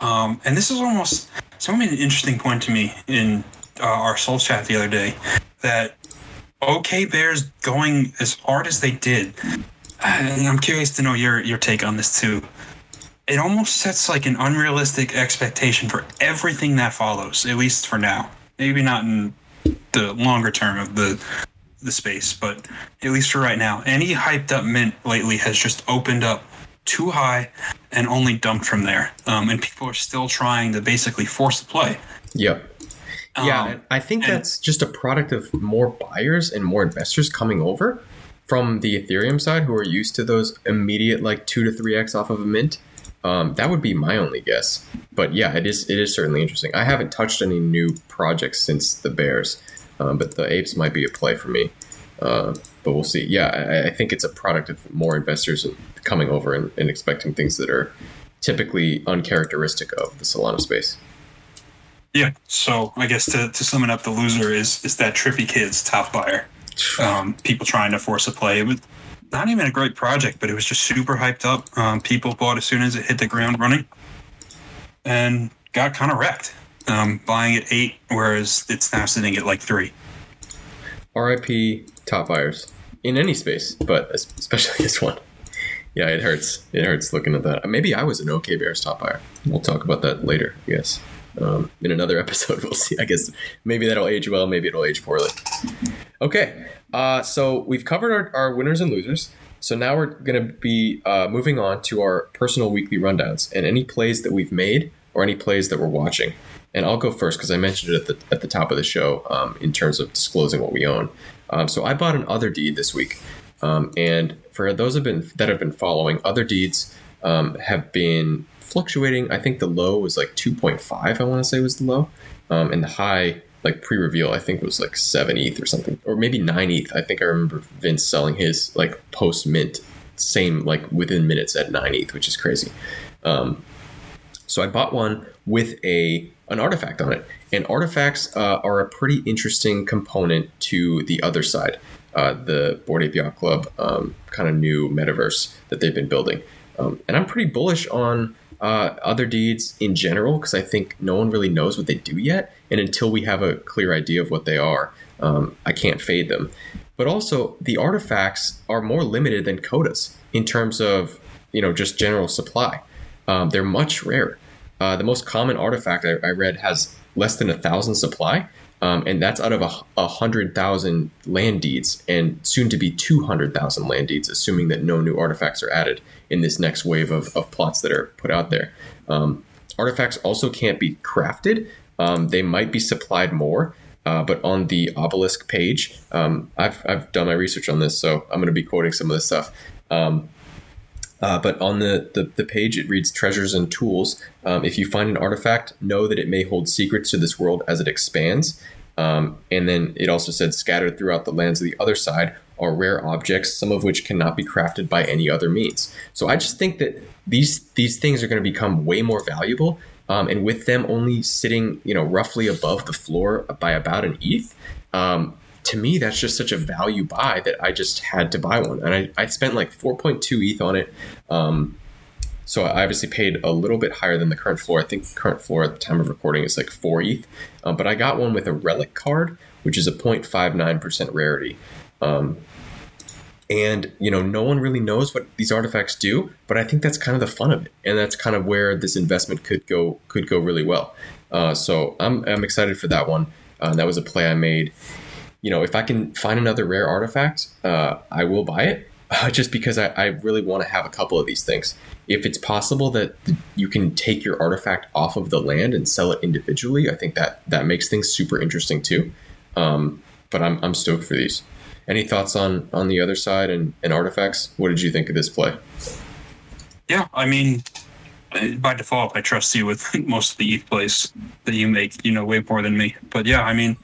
Um, and this is almost someone made an interesting point to me in uh, our Sol chat the other day that OK Bears going as hard as they did. And I'm curious to know your your take on this too. It almost sets like an unrealistic expectation for everything that follows, at least for now. Maybe not in the longer term of the the space, but at least for right now, any hyped up mint lately has just opened up too high and only dumped from there. Um, and people are still trying to basically force the play. Yep. Yeah, Um, and I think and- that's just a product of more buyers and more investors coming over from the Ethereum side who are used to those immediate like two to three x off of a mint. Um, that would be my only guess. But yeah, it is it is certainly interesting. I haven't touched any new projects since the Bears, um, but the Apes might be a play for me. Uh, but we'll see. Yeah, I, I think it's a product of more investors coming over and, and expecting things that are typically uncharacteristic of the Solana space. Yeah. So I guess to, to sum it up, the loser is is that trippy kids top buyer. Um, people trying to force a play. It was not even a great project, but it was just super hyped up. Um, people bought as soon as it hit the ground running, and got kind of wrecked. Um, buying at eight, whereas it's now sitting at like three. RIP top buyers in any space, but especially this one. Yeah, it hurts. It hurts looking at that. Maybe I was an OK Bears top buyer. We'll talk about that later. Yes. um, in another episode. We'll see. I guess maybe that'll age well, maybe it'll age poorly. Okay, uh, so we've covered our, our winners and losers. So now we're going to be uh, moving on to our personal weekly rundowns and any plays that we've made or any plays that we're watching. And I'll go first because I mentioned it at the, at the top of the show um, in terms of disclosing what we own. Um, so I bought an Otherdeed this week. Um, and for those have been that have been following, Otherdeeds um, have been fluctuating. I think the low was like 2.5, I want to say was the low. Um, and the high like pre-reveal i think was like 7 eth or something or maybe 9 eth i think i remember vince selling his like post mint same like within minutes at 9 eth which is crazy um, so i bought one with a an artifact on it and artifacts uh, are a pretty interesting component to the other side uh, the Bored Yacht Club um, kind of new metaverse that they've been building um, and i'm pretty bullish on uh, Otherdeeds in general because I think no one really knows what they do yet, and until we have a clear idea of what they are, um, I can't fade them. But also, the artifacts are more limited than Kodas in terms of you know just general supply. Um, they're much rarer. Uh, the most common artifact I, I, read has less than a thousand supply, um, and that's out of a, a hundred thousand land deeds, and soon to be two hundred thousand land deeds, assuming that no new artifacts are added in this next wave of, of plots that are put out there. Um, artifacts also can't be crafted. Um, they might be supplied more, uh, but on the obelisk page, um, I've, I've done my research on this, so I'm going to be quoting some of this stuff. Um, uh, but on the, the, the, page, it reads treasures and tools. Um, if you find an artifact, know that it may hold secrets to this world as it expands. Um, and then it also said scattered throughout the lands of the other side are rare objects, some of which cannot be crafted by any other means. So I just think that these these things are going to become way more valuable, um, and with them only sitting, you know, roughly above the floor by about an ETH. Um, to me, that's just such a value buy that I just had to buy one, and I, I spent like 4.2 ETH on it. Um, so I obviously paid a little bit higher than the current floor. I think current floor at the time of recording is like 4 ETH. Um, but I got one with a relic card, which is a 0.59% rarity. Um, and you know no one really knows what these artifacts do but i think that's kind of the fun of it and that's kind of where this investment could go could go really well uh, so I'm, I'm excited for that one uh, that was a play i made you know if i can find another rare artifact uh, i will buy it just because I, I really want to have a couple of these things if it's possible that you can take your artifact off of the land and sell it individually i think that that makes things super interesting too um, but I'm, I'm stoked for these any thoughts on on the other side and, and artifacts? What did you think of this play? Yeah, I mean, by default, I trust you with most of the ETH plays that you make. You know way more than me. But yeah, I mean,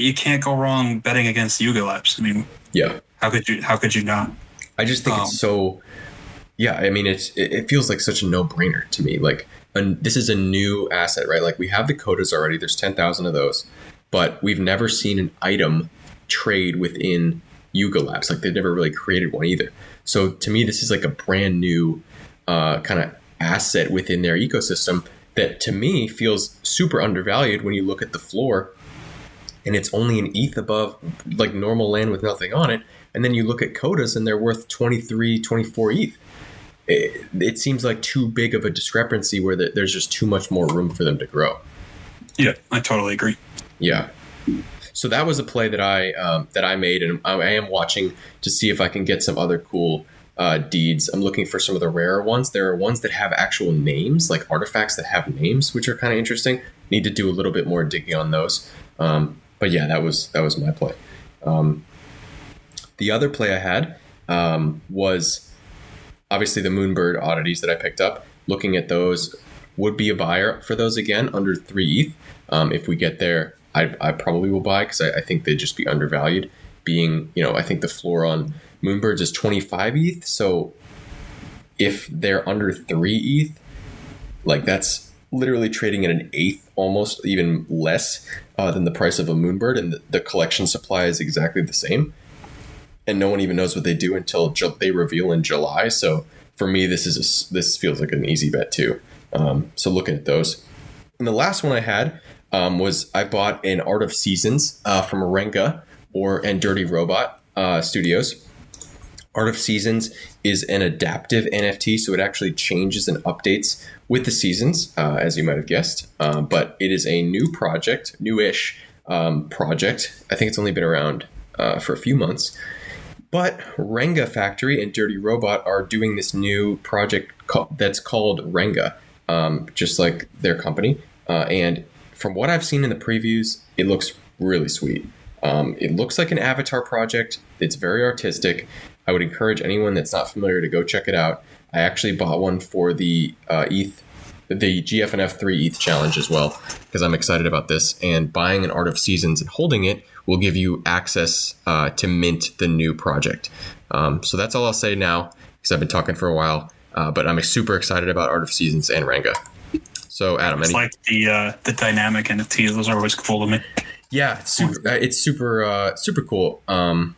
you can't go wrong betting against Yuga Labs. I mean, yeah, how could you? How could you not? I just think um, it's so. Yeah, I mean, it's it feels like such a no brainer to me. Like, and this is a new asset, right? Like we have the Kodas already. There's ten thousand of those, but we've never seen an item trade within Yuga Labs. Like they've never really created one either. So to me, this is like a brand new uh, kind of asset within their ecosystem that to me feels super undervalued when you look at the floor and it's only an ETH above like normal land with nothing on it. And then you look at Kodas and they're worth 23, 24 ETH. It, it seems like too big of a discrepancy where the, there's just too much more room for them to grow. Yeah, I totally agree. Yeah. So that was a play that I um, that I made, and I am watching to see if I can get some other cool uh, deeds. I'm looking for some of the rarer ones. There are ones that have actual names, like artifacts that have names, which are kind of interesting. Need to do a little bit more digging on those. Um, but yeah, that was that was my play. Um, the other play I had um, was obviously the Moonbird oddities that I picked up. Looking at those, would be a buyer for those again under three ETH. Um, if we get there I, I probably will buy because I, I, think they'd just be undervalued. Being, you know, I think the floor on Moonbirds is 25 ETH. So if they're under 3 ETH, like that's literally trading at an eighth, almost even less uh, than the price of a Moonbird. And the, the, collection supply is exactly the same. And no one even knows what they do until ju- they reveal in July. So for me, this is a, this feels like an easy bet too. Um, so looking at those. And the last one I had um, was I bought an Art of Seasons uh, from Renga or and Dirty Robot uh, Studios. Art of Seasons is an adaptive NFT, so it actually changes and updates with the seasons, uh, as you might have guessed. Um, but it is a new project, newish um, project. I think it's only been around uh, for a few months. But Renga Factory and Dirty Robot are doing this new project that's called Renga, um, just like their company. Uh, and from what I've seen in the previews, it looks really sweet. Um, it looks like an avatar project. It's very artistic. I would encourage anyone that's not familiar to go check it out. I actually bought one for the uh, ETH, the GFNF three ETH challenge as well because I'm excited about this. And buying an Art of Seasons and holding it will give you access uh, to mint the new project. Um, so that's all I'll say now because I've been talking for a while. Uh, but I'm super excited about Art of Seasons and Renga. So Adam, it's any- like the uh, the dynamic NFTs; those are always cool to me. Yeah, it's super. Uh, it's super uh, super cool. Um,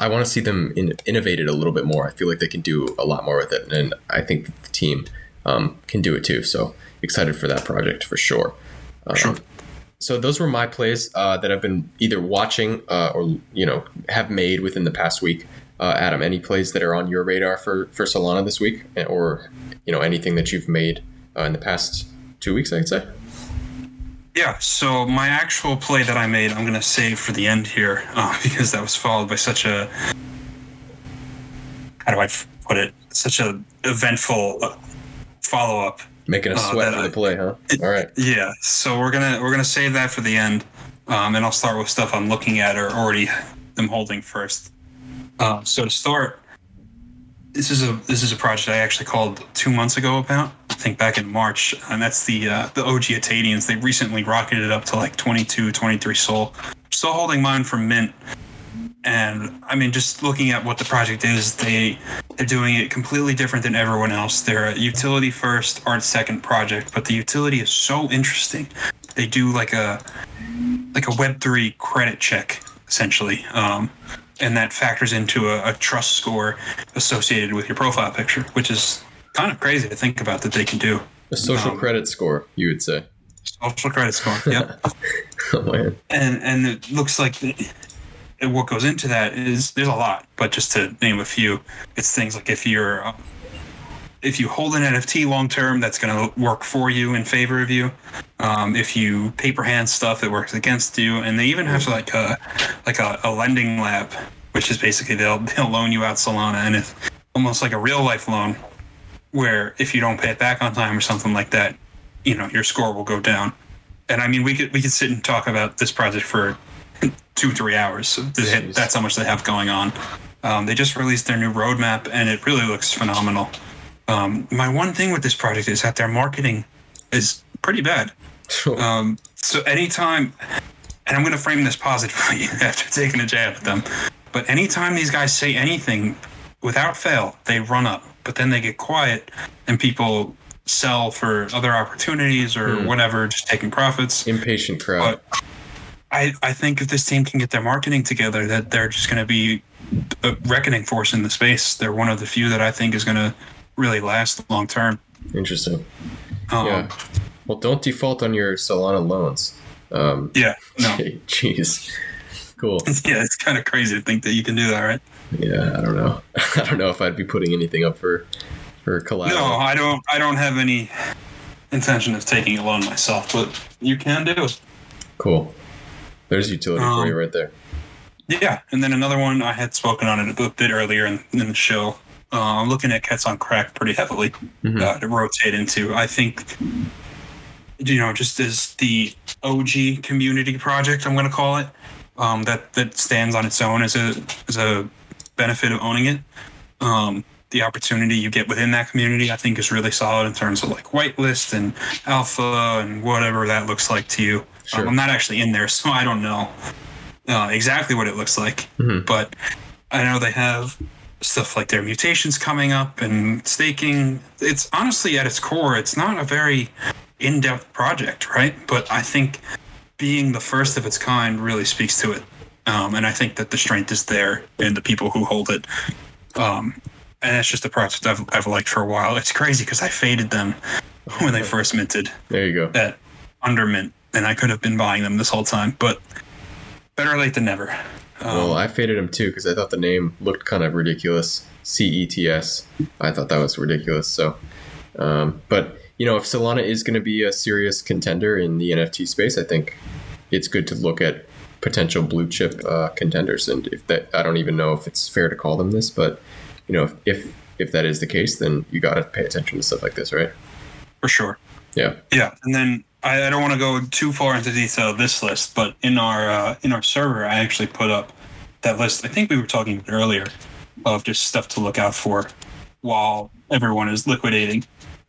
I want to see them in, innovated a little bit more. I feel like they can do a lot more with it, and I think the team um, can do it too. So excited for that project for sure. Um, sure. So those were my plays uh, that I've been either watching uh, or you know have made within the past week. Uh, Adam, any plays that are on your radar for for Solana this week, or you know anything that you've made uh, in the past two weeks? I'd say. Yeah, so my actual play that I made, I'm going to save for the end here uh, because that was followed by such a how do I put it? Such a eventful uh, follow up. Making a sweat uh, for the play, huh? All right. Yeah, so we're gonna we're gonna save that for the end, um, and I'll start with stuff I'm looking at or already am holding first. Uh, so to start, this is a this is a project I actually called two months ago about. I think back in March, and that's the uh, the OG Atadians. They recently rocketed up to like 22, 23 SOL. Still holding mine for mint. And I mean, just looking at what the project is, they they're doing it completely different than everyone else. They're a utility first, art second project, but the utility is so interesting. They do like a like a Web three credit check essentially. Um, and that factors into a, a, trust score associated with your profile picture, which is kind of crazy to think about that they can do. A social um, credit score, you would say. Social credit score, yep. oh man. And and it looks like the, what goes into that is there's a lot, but just to name a few, it's things like if you're if you hold an NFT long term, that's going to work for you in favor of you. Um, if you paper hand stuff, it works against you. And they even have like a like a, a lending lab, which is basically they'll they'll loan you out Solana, and it's almost like a real life loan, where if you don't pay it back on time or something like that, you know your score will go down. And I mean, we could we could sit and talk about this project for two three hours. So that's how much they have going on. Um, they just released their new roadmap, and it really looks phenomenal. Um, my one thing with this project is that their marketing is pretty bad. Um, so anytime, and I'm going to frame this positively after taking a jab at them, but anytime these guys say anything, without fail, they run up. But then they get quiet, and people sell for other opportunities or mm. whatever, just taking profits. Impatient crowd. But I, I think if this team can get their marketing together, that they're just going to be a reckoning force in the space. They're one of the few that I think is going to really last long term. Interesting. Um, yeah. Well, don't default on your Solana loans. Um, yeah. No. Jeez. Cool. yeah, it's kind of crazy to think that you can do that, right? Yeah, I don't know. I don't know if I'd be putting anything up for for collateral. No, I don't. I don't have any intention of taking a loan myself, but you can do it. Cool. There's utility um, for you right there. Yeah, and then another one I had spoken on it a bit earlier in, in the show uh, I'm looking at Cats on Crack pretty heavily mm-hmm. uh, to rotate into. I think, you know, just as the OG community project, I'm going to call it, um, that that stands on its own as a as a benefit of owning it. Um, the opportunity you get within that community, I think, is really solid in terms of like whitelist and alpha and whatever that looks like to you. Sure. Um, I'm not actually in there, so I don't know uh, exactly what it looks like, mm-hmm. but I know they have stuff like their mutations coming up and staking. It's honestly at its core, it's not a very in depth project, right? But I think being the first of its kind really speaks to it. Um, and I think that the strength is there in the people who hold it. Um, and that's just a project I've, I've liked for a while. It's crazy because I faded them when they first minted. There you go. At under mint, and I could have been buying them this whole time, but better late than never. Um, Well, I faded him too because I thought the name looked kind of ridiculous. C E T S. I thought that was ridiculous. So, um, but you know, if Solana is going to be a serious contender in the NFT space, I think it's good to look at potential blue chip uh, contenders. And if that, I don't even know if it's fair to call them this, but you know, if if, if that is the case, then you got to pay attention to stuff like this, right? for sure. Yeah. Yeah, and then I, I don't want to go too far into detail of this list, but in our uh, in our server, I actually put up that list. I think we were talking earlier of just stuff to look out for while everyone is liquidating,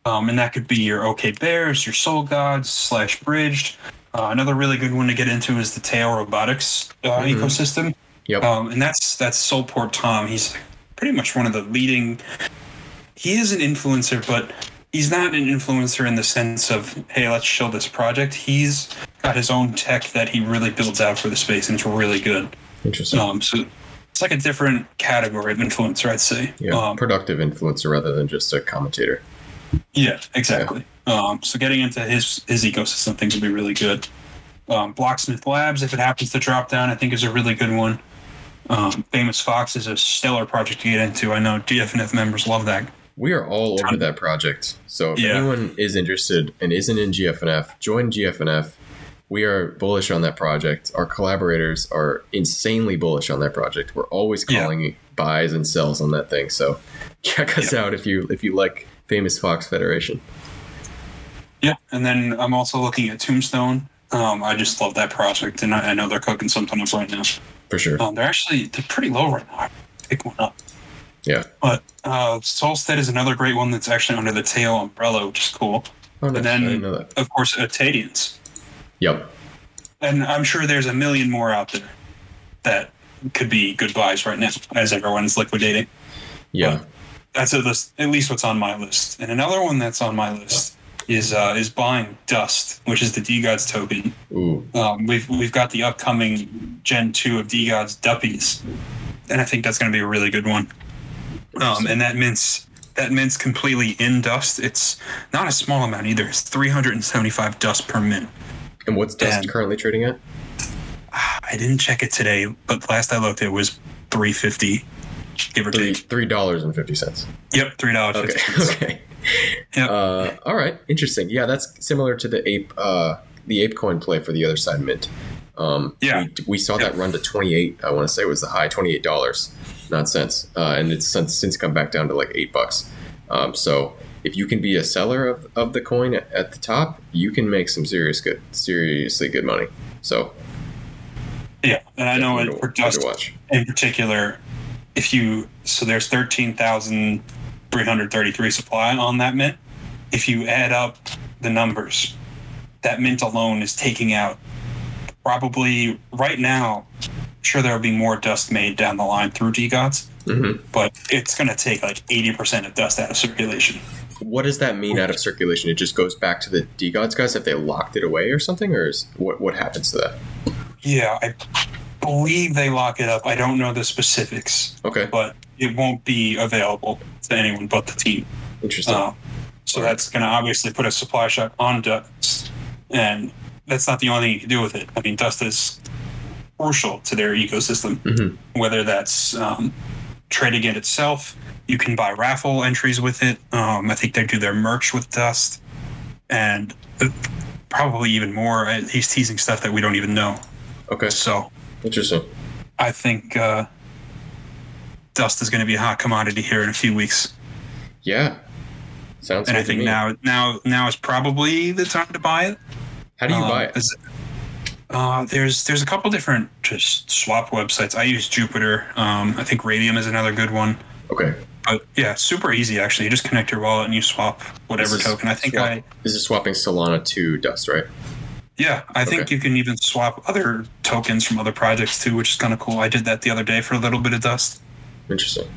um, and that could be your OK Bears, your Sol Gods slash Bridged. Uh, another really good one to get into is the Tail Robotics uh, Mhm. ecosystem. Yep. Um, and that's that's Solport Tom. He's pretty much one of the leading. He is an influencer, but he's not an influencer in the sense of hey, let's show this project. He's got his own tech that he really builds out for the space, and it's really good. Interesting. Um, so it's like a different category of influencer, I'd say. yeah. Um, Productive influencer rather than just a commentator. Yeah, exactly. Um, so getting into his his ecosystem, things would be really good. Um, Blocksmith Labs, if it happens to drop down, I think is a really good one. Um, Famous Fox is a stellar project to get into. I know GFNF members love that. We are all over that project. So if Yeah. anyone is interested and isn't in GFNF, join GFNF. We are bullish on that project. Our collaborators are insanely bullish on that project. We're always Yeah. calling buys and sells on that thing. So check us out if you if you like Famous Fox Federation. Yeah, and then I'm also looking at Tombstone. Um, I just love that project, and I, I know they're cooking something up right now. For sure. Um, they're actually they're pretty low right now. Pick one up. Yeah. But uh, Solstead is another great one that's actually under the tail umbrella, which is cool. Oh, nice. And then, I know that. of course, Atadians. Yep. And I'm sure there's a million more out there that could be good buys right now as everyone's liquidating. Yeah. That's at least, at least what's on my list. And another one that's on my list is uh, is buying Dust, which is the DeGods token. Ooh. Um, we've we've got the upcoming Gen two of DeGods Duppies, and I think that's going to be a really good one. Um, and that mints that mints completely in Dust. It's not a small amount either. It's 375 Dust per mint. And what's Dust And- currently trading at? I didn't check it today, but last I looked, it was 350, give or Three take. three dollars and fifty cents. Yep, three dollars Okay. okay. Yep. Uh, all right, interesting. Yeah, that's similar to the ape, uh, the ape coin play for the other side mint. Um, Yeah. we, we saw that run to twenty eight. I want to say was the high twenty eight dollars, not cents, uh, and it's since since come back down to like eight bucks. Um, so if you can be a seller of, of the coin at, at the top, you can make some serious good, seriously good money. So Yeah, and I know for one Dust watch. in particular, if you so there's thirteen thousand three hundred thirty three supply on that mint. If you add up the numbers, that mint alone is taking out probably right now. Sure, there will be more dust made down the line through DeGods, hmm but it's going to take like eighty percent of dust out of circulation. What does that mean out of circulation? It just goes back to the DeGods guys if they locked it away or something, or is what what happens to that? Yeah, I believe they lock it up. I don't know the specifics, Okay, but it won't be available to anyone but the team. interesting. Uh, so that's going to obviously put a supply shock on Dust, and that's not the only thing you can do with it. I mean, Dust is crucial to their ecosystem, Mhm. whether that's um, trading it itself. You can buy raffle entries with it. Um, I think they do their merch with Dust, and uh, probably even more. He's teasing stuff that we don't even know. Okay, So interesting. I think uh, Dust is going to be a hot commodity here in a few weeks. Yeah, sounds. Good and I think now now now is probably the time to buy it. How do you Uh, buy it? Uh, there's there's a couple different just swap websites. I use Jupiter. Um, I think Raydium is another good one. Okay, But yeah, super easy actually. You just connect your wallet and you swap whatever is token. I think swap- I This is swapping Solana to Dust, right? yeah I think you can even swap other tokens from other projects too, which is kind of cool. I did that the other day for a little bit of dust. Interesting.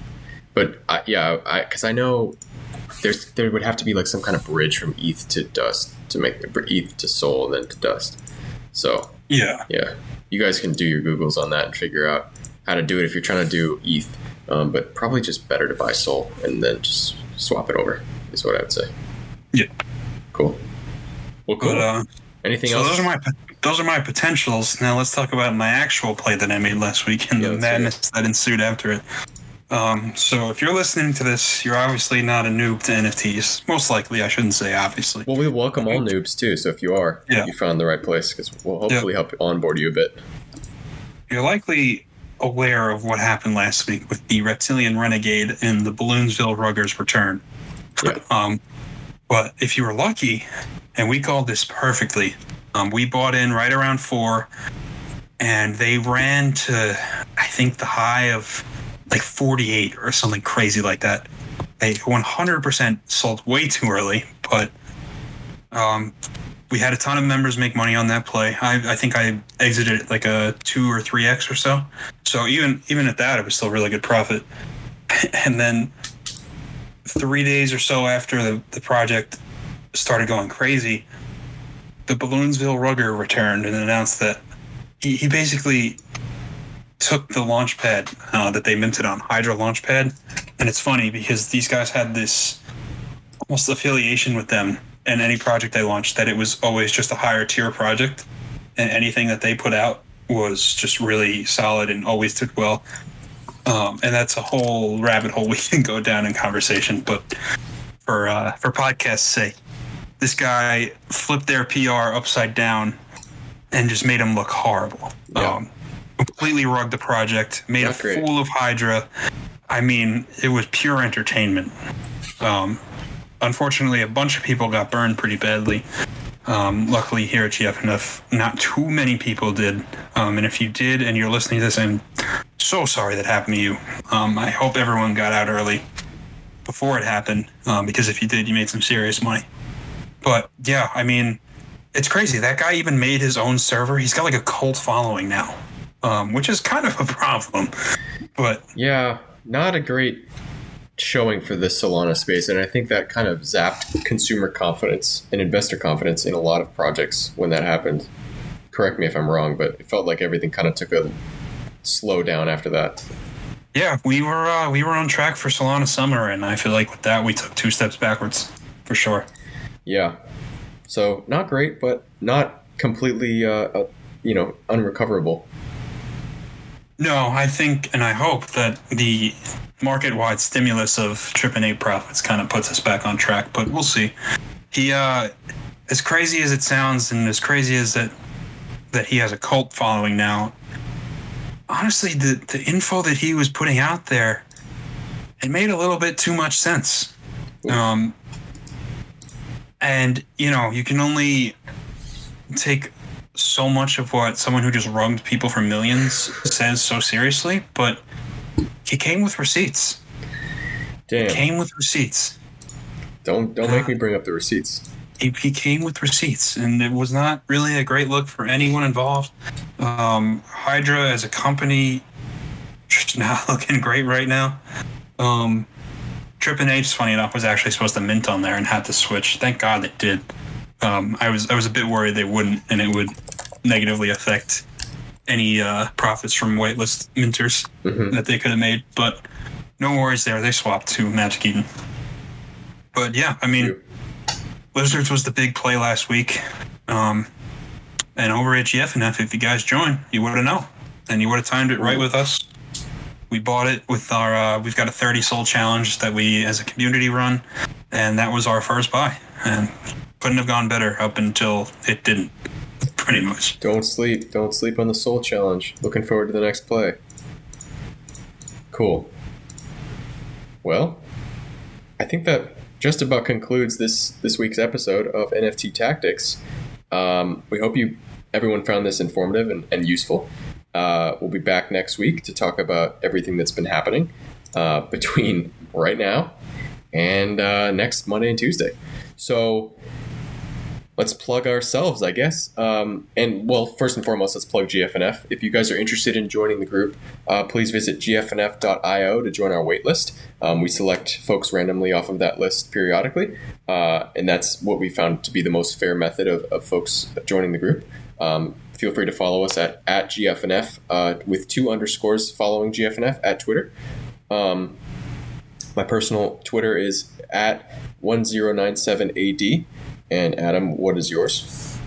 But I, yeah, I because I know there's there would have to be like some kind of bridge from ETH to Dust to make ETH to Sol and then to Dust. So Yeah, yeah, you guys can do your googles on that and figure out how to do it if you're trying to do ETH. Um, but probably just better to buy Sol and then just swap it over is what I would say. Yeah. Cool. Well, cool. but uh, Anything so else? those are my those are my potentials. Now let's talk about my actual play that I made last week and Yeah, the let's hear it. madness that ensued after it. Um, so if you're listening to this, you're obviously not a noob to NFTs. Most likely, I shouldn't say obviously. Well, we welcome all noobs too. So if you are, Yeah. you found the right place because we'll hopefully help onboard you a bit. You're likely aware of what happened last week with the Reptilian Renegade and the Balloonsville Ruggers return. Yeah. Um, but if you were lucky, and we called this perfectly, um, we bought in right around four, and they ran to, I think, the high of like 48 or something crazy like that. They 100% sold way too early, but um, we had a ton of members make money on that play. I, I think I exited like a two or three x or so. So even even at that, it was still really good profit. And then three days or so after the, the project started going crazy, the Balloonsville Rugger returned and announced that he, he basically took the launch pad uh, that they minted on Hydra launch pad, And it's funny because these guys had this almost affiliation with them and any project they launched that it was always just a higher tier project. And anything that they put out was just really solid and always did well. Um, and that's a whole rabbit hole we can go down in conversation but for uh, for podcast's sake this guy flipped their pr upside down and just made him look horrible. Yeah. um, completely rugged the project made Not a great. fool of hydra i mean it was pure entertainment um, unfortunately, a bunch of people got burned pretty badly. Um, luckily, here at GFNF, not too many people did. Um, and if you did, and you're listening to this, I'm so sorry that happened to you. Um, I hope everyone got out early before it happened, um, because if you did, you made some serious money. But yeah, I mean, it's crazy. That guy even made his own server. He's got like a cult following now, um, which is kind of a problem. But Yeah, not a great showing for this Solana space, and I think that kind of zapped consumer confidence and investor confidence in a lot of projects when that happened. Correct me if I'm wrong, but it felt like everything kind of took a slow down after that. Yeah, we were uh, we were on track for Solana Summer, and I feel like with that we took two steps backwards for sure. Yeah, so not great, but not completely, uh, uh, you know, unrecoverable. No, I think and I hope that the market-wide stimulus of Trippin' Ape profits kind of puts us back on track, but we'll see. He, uh, as crazy as it sounds, and as crazy as that that he has a cult following now. Honestly, the the info that he was putting out there, it made a little bit too much sense. Um, and you know, you can only take so much of what someone who just rugged people for millions says so seriously, but he came with receipts. Damn, Came with receipts. don't don't make me bring up the receipts. He, he came with receipts, and it was not really a great look for anyone involved. Um, Hydra as a company, just not looking great right now. Um, Trippin' H, funny enough, was actually supposed to mint on there and had to switch. Thank God it did. Um, I was I was a bit worried they wouldn't, and it would negatively affect any uh, profits from whitelist minters Mhm. that they could have made. But no worries there. They swapped to Magic Eden. But yeah, I mean, Lizards was the big play last week. Um, and over at GFNF, if you guys join, you would have known. And you would have timed it right with us. We bought it with our, uh, we've got a 30 Sol challenge that we as a community run. And that was our first buy. And couldn't have gone better up until it didn't, pretty much. Don't sleep. Don't sleep on the Sol Challenge. Looking forward to the next play. Cool. Well, I think that just about concludes this this week's episode of NFT Tactics. Um, we hope you everyone found this informative and, and useful. Uh, we'll be back next week to talk about everything that's been happening uh, between right now and uh, next Monday and Tuesday. So let's plug ourselves, I guess. Um, and well, first and foremost, let's plug GFNF. If you guys are interested in joining the group, uh, please visit gfnf.io to join our waitlist. Um, we select folks randomly off of that list periodically, uh, and that's what we found to be the most fair method of, of folks joining the group. Um, feel free to follow us at, at GFNF uh, with two underscores following GFNF at Twitter. Um, my personal Twitter is at 1097AD. And Adam, what is yours?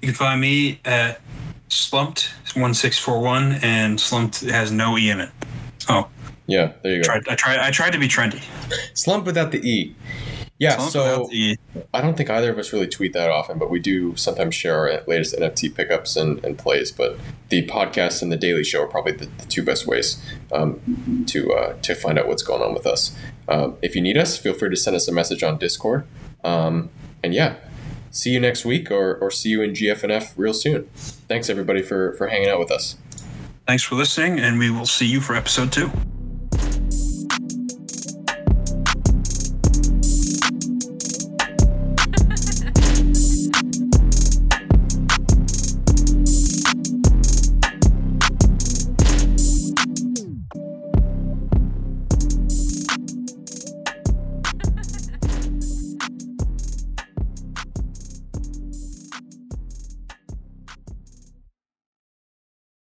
You can find me at slumped1641, and slumped has no E in it. Oh, Yeah, there you go. tried, I tried. I tried to be trendy. Slump without the E. Yeah, Slump so E. I don't think either of us really tweet that often, but we do sometimes share our latest NFT pickups and, and plays. But the podcast and the daily show are probably the, the two best ways um, to uh, to find out what's going on with us. Um, if you need us, feel free to send us a message on Discord. Um, and yeah, see you next week or, or see you in GFNF real soon. Thanks everybody for, for hanging out with us. Thanks for listening, and we will see you for episode two.